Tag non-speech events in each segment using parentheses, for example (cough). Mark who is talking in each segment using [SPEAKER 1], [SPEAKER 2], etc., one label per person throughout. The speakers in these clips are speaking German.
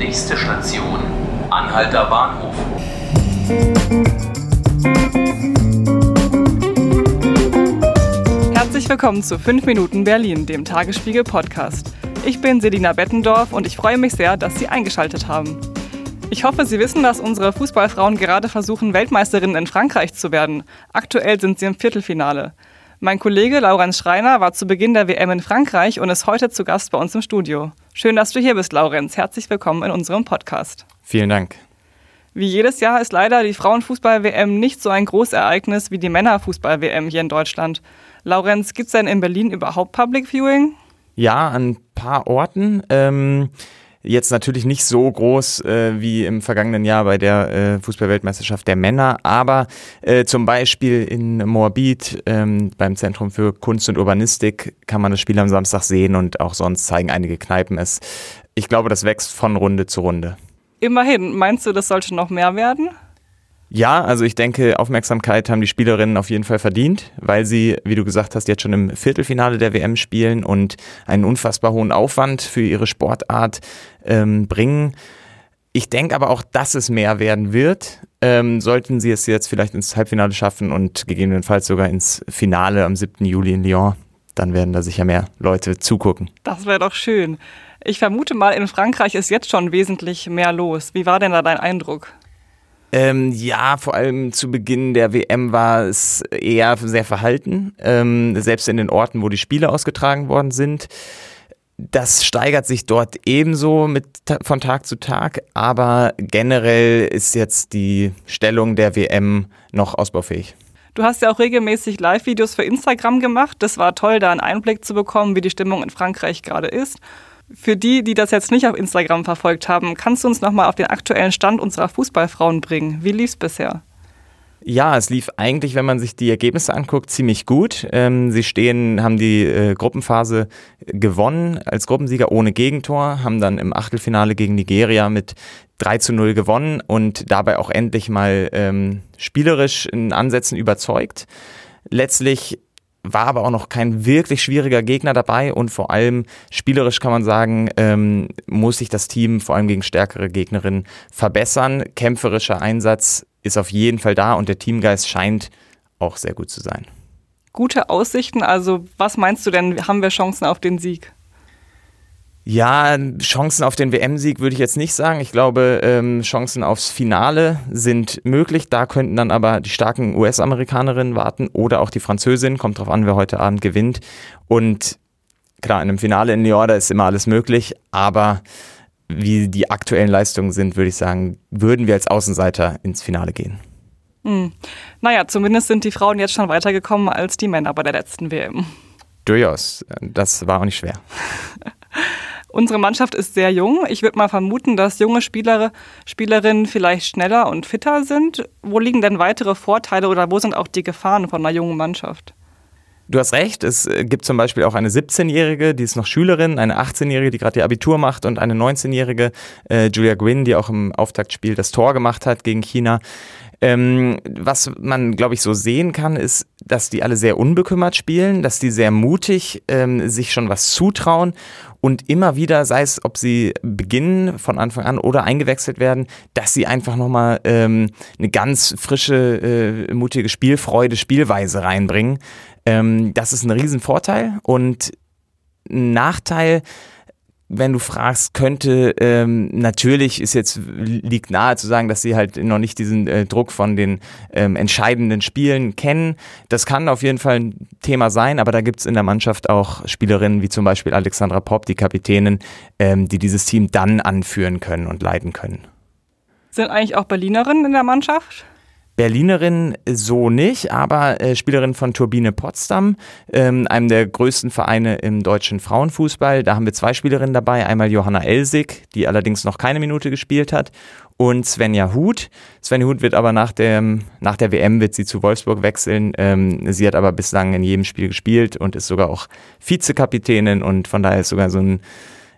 [SPEAKER 1] Nächste Station, Anhalter Bahnhof.
[SPEAKER 2] Herzlich willkommen zu 5 Minuten Berlin, dem Tagesspiegel Podcast. Ich bin Selina Bettendorf und ich freue mich sehr, dass Sie eingeschaltet haben. Ich hoffe, Sie wissen, dass unsere Fußballfrauen gerade versuchen, Weltmeisterinnen in Frankreich zu werden. Aktuell sind sie im Viertelfinale. Mein Kollege Laurenz Schreiner war zu Beginn der WM in Frankreich und ist heute zu Gast bei uns im Studio. Schön, dass du hier bist, Laurenz. Herzlich willkommen in unserem Podcast.
[SPEAKER 3] Vielen Dank.
[SPEAKER 2] Wie jedes Jahr ist leider die Frauenfußball-WM nicht so ein Großereignis wie die Männerfußball-WM hier in Deutschland. Laurenz, gibt es denn in Berlin überhaupt Public Viewing?
[SPEAKER 3] Ja, an ein paar Orten. Ähm Jetzt natürlich nicht so groß äh, wie im vergangenen Jahr bei der äh, Fußballweltmeisterschaft der Männer, aber äh, zum Beispiel in Moabit ähm, beim Zentrum für Kunst und Urbanistik kann man das Spiel am Samstag sehen und auch sonst zeigen einige Kneipen es. Ich glaube, das wächst von Runde zu Runde.
[SPEAKER 2] Immerhin, meinst du, das sollte noch mehr werden?
[SPEAKER 3] Ja, also ich denke, Aufmerksamkeit haben die Spielerinnen auf jeden Fall verdient, weil sie, wie du gesagt hast, jetzt schon im Viertelfinale der WM spielen und einen unfassbar hohen Aufwand für ihre Sportart ähm, bringen. Ich denke aber auch, dass es mehr werden wird. Ähm, sollten sie es jetzt vielleicht ins Halbfinale schaffen und gegebenenfalls sogar ins Finale am 7. Juli in Lyon, dann werden da sicher mehr Leute zugucken.
[SPEAKER 2] Das wäre doch schön. Ich vermute mal, in Frankreich ist jetzt schon wesentlich mehr los. Wie war denn da dein Eindruck?
[SPEAKER 3] Ähm, ja, vor allem zu Beginn der WM war es eher sehr verhalten, ähm, selbst in den Orten, wo die Spiele ausgetragen worden sind. Das steigert sich dort ebenso mit, von Tag zu Tag, aber generell ist jetzt die Stellung der WM noch ausbaufähig.
[SPEAKER 2] Du hast ja auch regelmäßig Live-Videos für Instagram gemacht. Das war toll, da einen Einblick zu bekommen, wie die Stimmung in Frankreich gerade ist. Für die, die das jetzt nicht auf Instagram verfolgt haben, kannst du uns nochmal auf den aktuellen Stand unserer Fußballfrauen bringen? Wie lief es bisher?
[SPEAKER 3] Ja, es lief eigentlich, wenn man sich die Ergebnisse anguckt, ziemlich gut. Ähm, sie stehen, haben die äh, Gruppenphase gewonnen als Gruppensieger ohne Gegentor, haben dann im Achtelfinale gegen Nigeria mit 3 zu 0 gewonnen und dabei auch endlich mal ähm, spielerisch in Ansätzen überzeugt. Letztlich war aber auch noch kein wirklich schwieriger Gegner dabei und vor allem spielerisch kann man sagen, ähm, muss sich das Team vor allem gegen stärkere Gegnerinnen verbessern. Kämpferischer Einsatz ist auf jeden Fall da und der Teamgeist scheint auch sehr gut zu sein.
[SPEAKER 2] Gute Aussichten, also was meinst du denn, haben wir Chancen auf den Sieg?
[SPEAKER 3] Ja, Chancen auf den WM-Sieg würde ich jetzt nicht sagen. Ich glaube, ähm, Chancen aufs Finale sind möglich. Da könnten dann aber die starken US-Amerikanerinnen warten oder auch die Französin. Kommt drauf an, wer heute Abend gewinnt. Und klar, in einem Finale in da ist immer alles möglich. Aber wie die aktuellen Leistungen sind, würde ich sagen, würden wir als Außenseiter ins Finale gehen.
[SPEAKER 2] Hm. Naja, zumindest sind die Frauen jetzt schon weitergekommen als die Männer bei der letzten WM.
[SPEAKER 3] Durchaus. Das war auch nicht schwer. (laughs)
[SPEAKER 2] Unsere Mannschaft ist sehr jung. Ich würde mal vermuten, dass junge Spieler, Spielerinnen vielleicht schneller und fitter sind. Wo liegen denn weitere Vorteile oder wo sind auch die Gefahren von einer jungen Mannschaft?
[SPEAKER 3] Du hast recht, es gibt zum Beispiel auch eine 17-Jährige, die ist noch Schülerin, eine 18-Jährige, die gerade ihr Abitur macht und eine 19-Jährige, äh, Julia Gwynn, die auch im Auftaktspiel das Tor gemacht hat gegen China. Ähm, was man, glaube ich, so sehen kann, ist, dass die alle sehr unbekümmert spielen, dass die sehr mutig ähm, sich schon was zutrauen und immer wieder, sei es, ob sie beginnen von Anfang an oder eingewechselt werden, dass sie einfach nochmal ähm, eine ganz frische, äh, mutige Spielfreude, Spielweise reinbringen. Ähm, das ist ein Riesenvorteil und ein Nachteil, wenn du fragst, könnte, ähm, natürlich ist jetzt, liegt nahe zu sagen, dass sie halt noch nicht diesen äh, Druck von den ähm, entscheidenden Spielen kennen. Das kann auf jeden Fall ein Thema sein, aber da gibt's in der Mannschaft auch Spielerinnen wie zum Beispiel Alexandra Popp, die Kapitänin, ähm, die dieses Team dann anführen können und leiten können.
[SPEAKER 2] Sind eigentlich auch Berlinerinnen in der Mannschaft?
[SPEAKER 3] Berlinerin so nicht, aber äh, Spielerin von Turbine Potsdam, ähm, einem der größten Vereine im deutschen Frauenfußball. Da haben wir zwei Spielerinnen dabei. Einmal Johanna Elsig, die allerdings noch keine Minute gespielt hat, und Svenja Huth. Svenja Huth wird aber nach, dem, nach der WM wird sie zu Wolfsburg wechseln. Ähm, sie hat aber bislang in jedem Spiel gespielt und ist sogar auch Vizekapitänin und von daher ist sogar so ein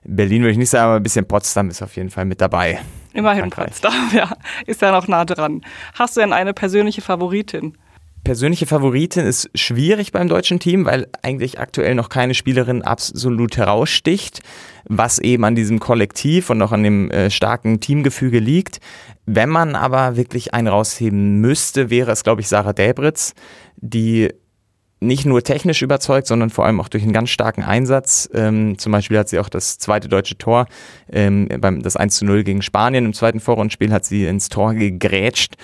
[SPEAKER 3] Berlin würde ich nicht sagen, aber ein bisschen Potsdam ist auf jeden Fall mit dabei.
[SPEAKER 2] Immerhin Potsdam, (laughs) ja. Ist ja noch nah dran. Hast du denn eine persönliche Favoritin?
[SPEAKER 3] Persönliche Favoritin ist schwierig beim deutschen Team, weil eigentlich aktuell noch keine Spielerin absolut heraussticht. was eben an diesem Kollektiv und auch an dem äh, starken Teamgefüge liegt. Wenn man aber wirklich einen rausheben müsste, wäre es, glaube ich, Sarah Delbritz, die nicht nur technisch überzeugt, sondern vor allem auch durch einen ganz starken Einsatz. Ähm, zum Beispiel hat sie auch das zweite deutsche Tor, ähm, beim, das 1 zu 0 gegen Spanien im zweiten Vorrundenspiel hat sie ins Tor gegrätscht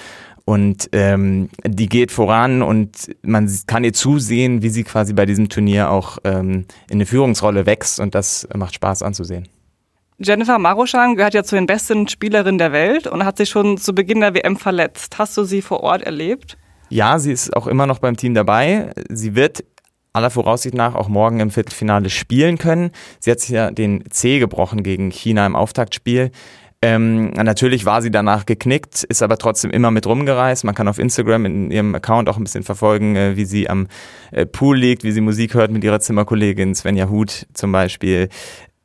[SPEAKER 3] und ähm, die geht voran und man kann ihr zusehen, wie sie quasi bei diesem Turnier auch ähm, in eine Führungsrolle wächst und das macht Spaß anzusehen.
[SPEAKER 2] Jennifer Maruschan gehört ja zu den besten Spielerinnen der Welt und hat sich schon zu Beginn der WM verletzt. Hast du sie vor Ort erlebt?
[SPEAKER 3] Ja, sie ist auch immer noch beim Team dabei. Sie wird aller Voraussicht nach auch morgen im Viertelfinale spielen können. Sie hat sich ja den C gebrochen gegen China im Auftaktspiel. Ähm, natürlich war sie danach geknickt, ist aber trotzdem immer mit rumgereist. Man kann auf Instagram in ihrem Account auch ein bisschen verfolgen, äh, wie sie am äh, Pool liegt, wie sie Musik hört mit ihrer Zimmerkollegin Svenja Huth zum Beispiel.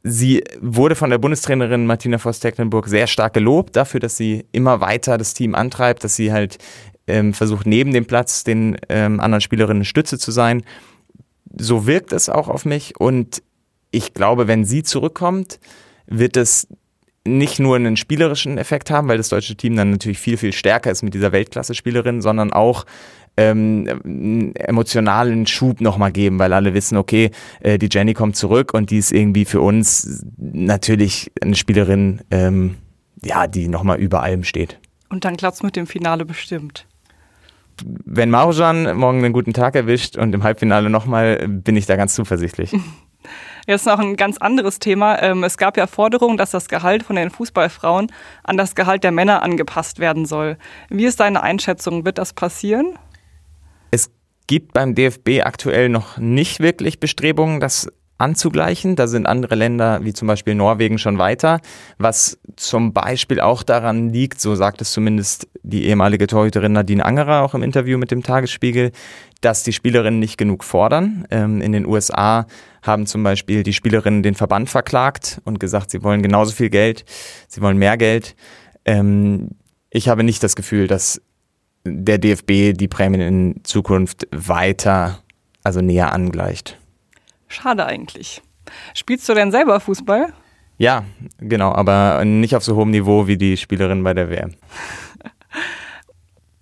[SPEAKER 3] Sie wurde von der Bundestrainerin Martina Voss-Tecklenburg sehr stark gelobt dafür, dass sie immer weiter das Team antreibt, dass sie halt ähm, versucht, neben dem Platz den ähm, anderen Spielerinnen Stütze zu sein. So wirkt es auch auf mich und ich glaube, wenn sie zurückkommt, wird es nicht nur einen spielerischen Effekt haben, weil das deutsche Team dann natürlich viel, viel stärker ist mit dieser Weltklasse-Spielerin, sondern auch ähm, einen emotionalen Schub nochmal geben, weil alle wissen, okay, äh, die Jenny kommt zurück und die ist irgendwie für uns natürlich eine Spielerin, ähm, ja, die nochmal über allem steht.
[SPEAKER 2] Und dann klappt es mit dem Finale bestimmt
[SPEAKER 3] wenn Marjan morgen einen guten Tag erwischt und im Halbfinale nochmal, bin ich da ganz zuversichtlich. (laughs)
[SPEAKER 2] Jetzt noch ein ganz anderes Thema. Ähm, es gab ja Forderungen, dass das Gehalt von den Fußballfrauen an das Gehalt der Männer angepasst werden soll. Wie ist deine Einschätzung? Wird das passieren?
[SPEAKER 3] Es gibt beim DFB aktuell noch nicht wirklich Bestrebungen, das anzugleichen. Da sind andere Länder wie zum Beispiel Norwegen schon weiter, was zum Beispiel auch daran liegt, so sagt es zumindest die ehemalige Torhüterin Nadine Angerer auch im Interview mit dem Tagesspiegel, dass die Spielerinnen nicht genug fordern. Ähm, in den USA haben zum Beispiel die Spielerinnen den Verband verklagt und gesagt, sie wollen genauso viel Geld, sie wollen mehr Geld. Ähm, ich habe nicht das Gefühl, dass der DFB die Prämien in Zukunft weiter, also näher angleicht.
[SPEAKER 2] Schade eigentlich. Spielst du denn selber Fußball?
[SPEAKER 3] Ja, genau, aber nicht auf so hohem Niveau wie die Spielerin bei der WM. (laughs)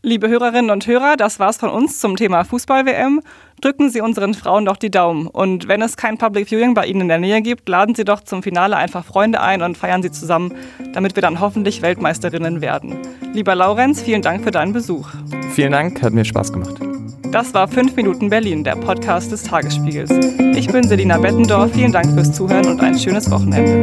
[SPEAKER 2] Liebe Hörerinnen und Hörer, das war's von uns zum Thema Fußball-WM. Drücken Sie unseren Frauen doch die Daumen. Und wenn es kein Public Viewing bei Ihnen in der Nähe gibt, laden Sie doch zum Finale einfach Freunde ein und feiern Sie zusammen, damit wir dann hoffentlich Weltmeisterinnen werden. Lieber Laurenz, vielen Dank für deinen Besuch.
[SPEAKER 3] Vielen Dank, hat mir Spaß gemacht.
[SPEAKER 2] Das war 5 Minuten Berlin, der Podcast des Tagesspiegels. Ich bin Selina Bettendorf, vielen Dank fürs Zuhören und ein schönes Wochenende.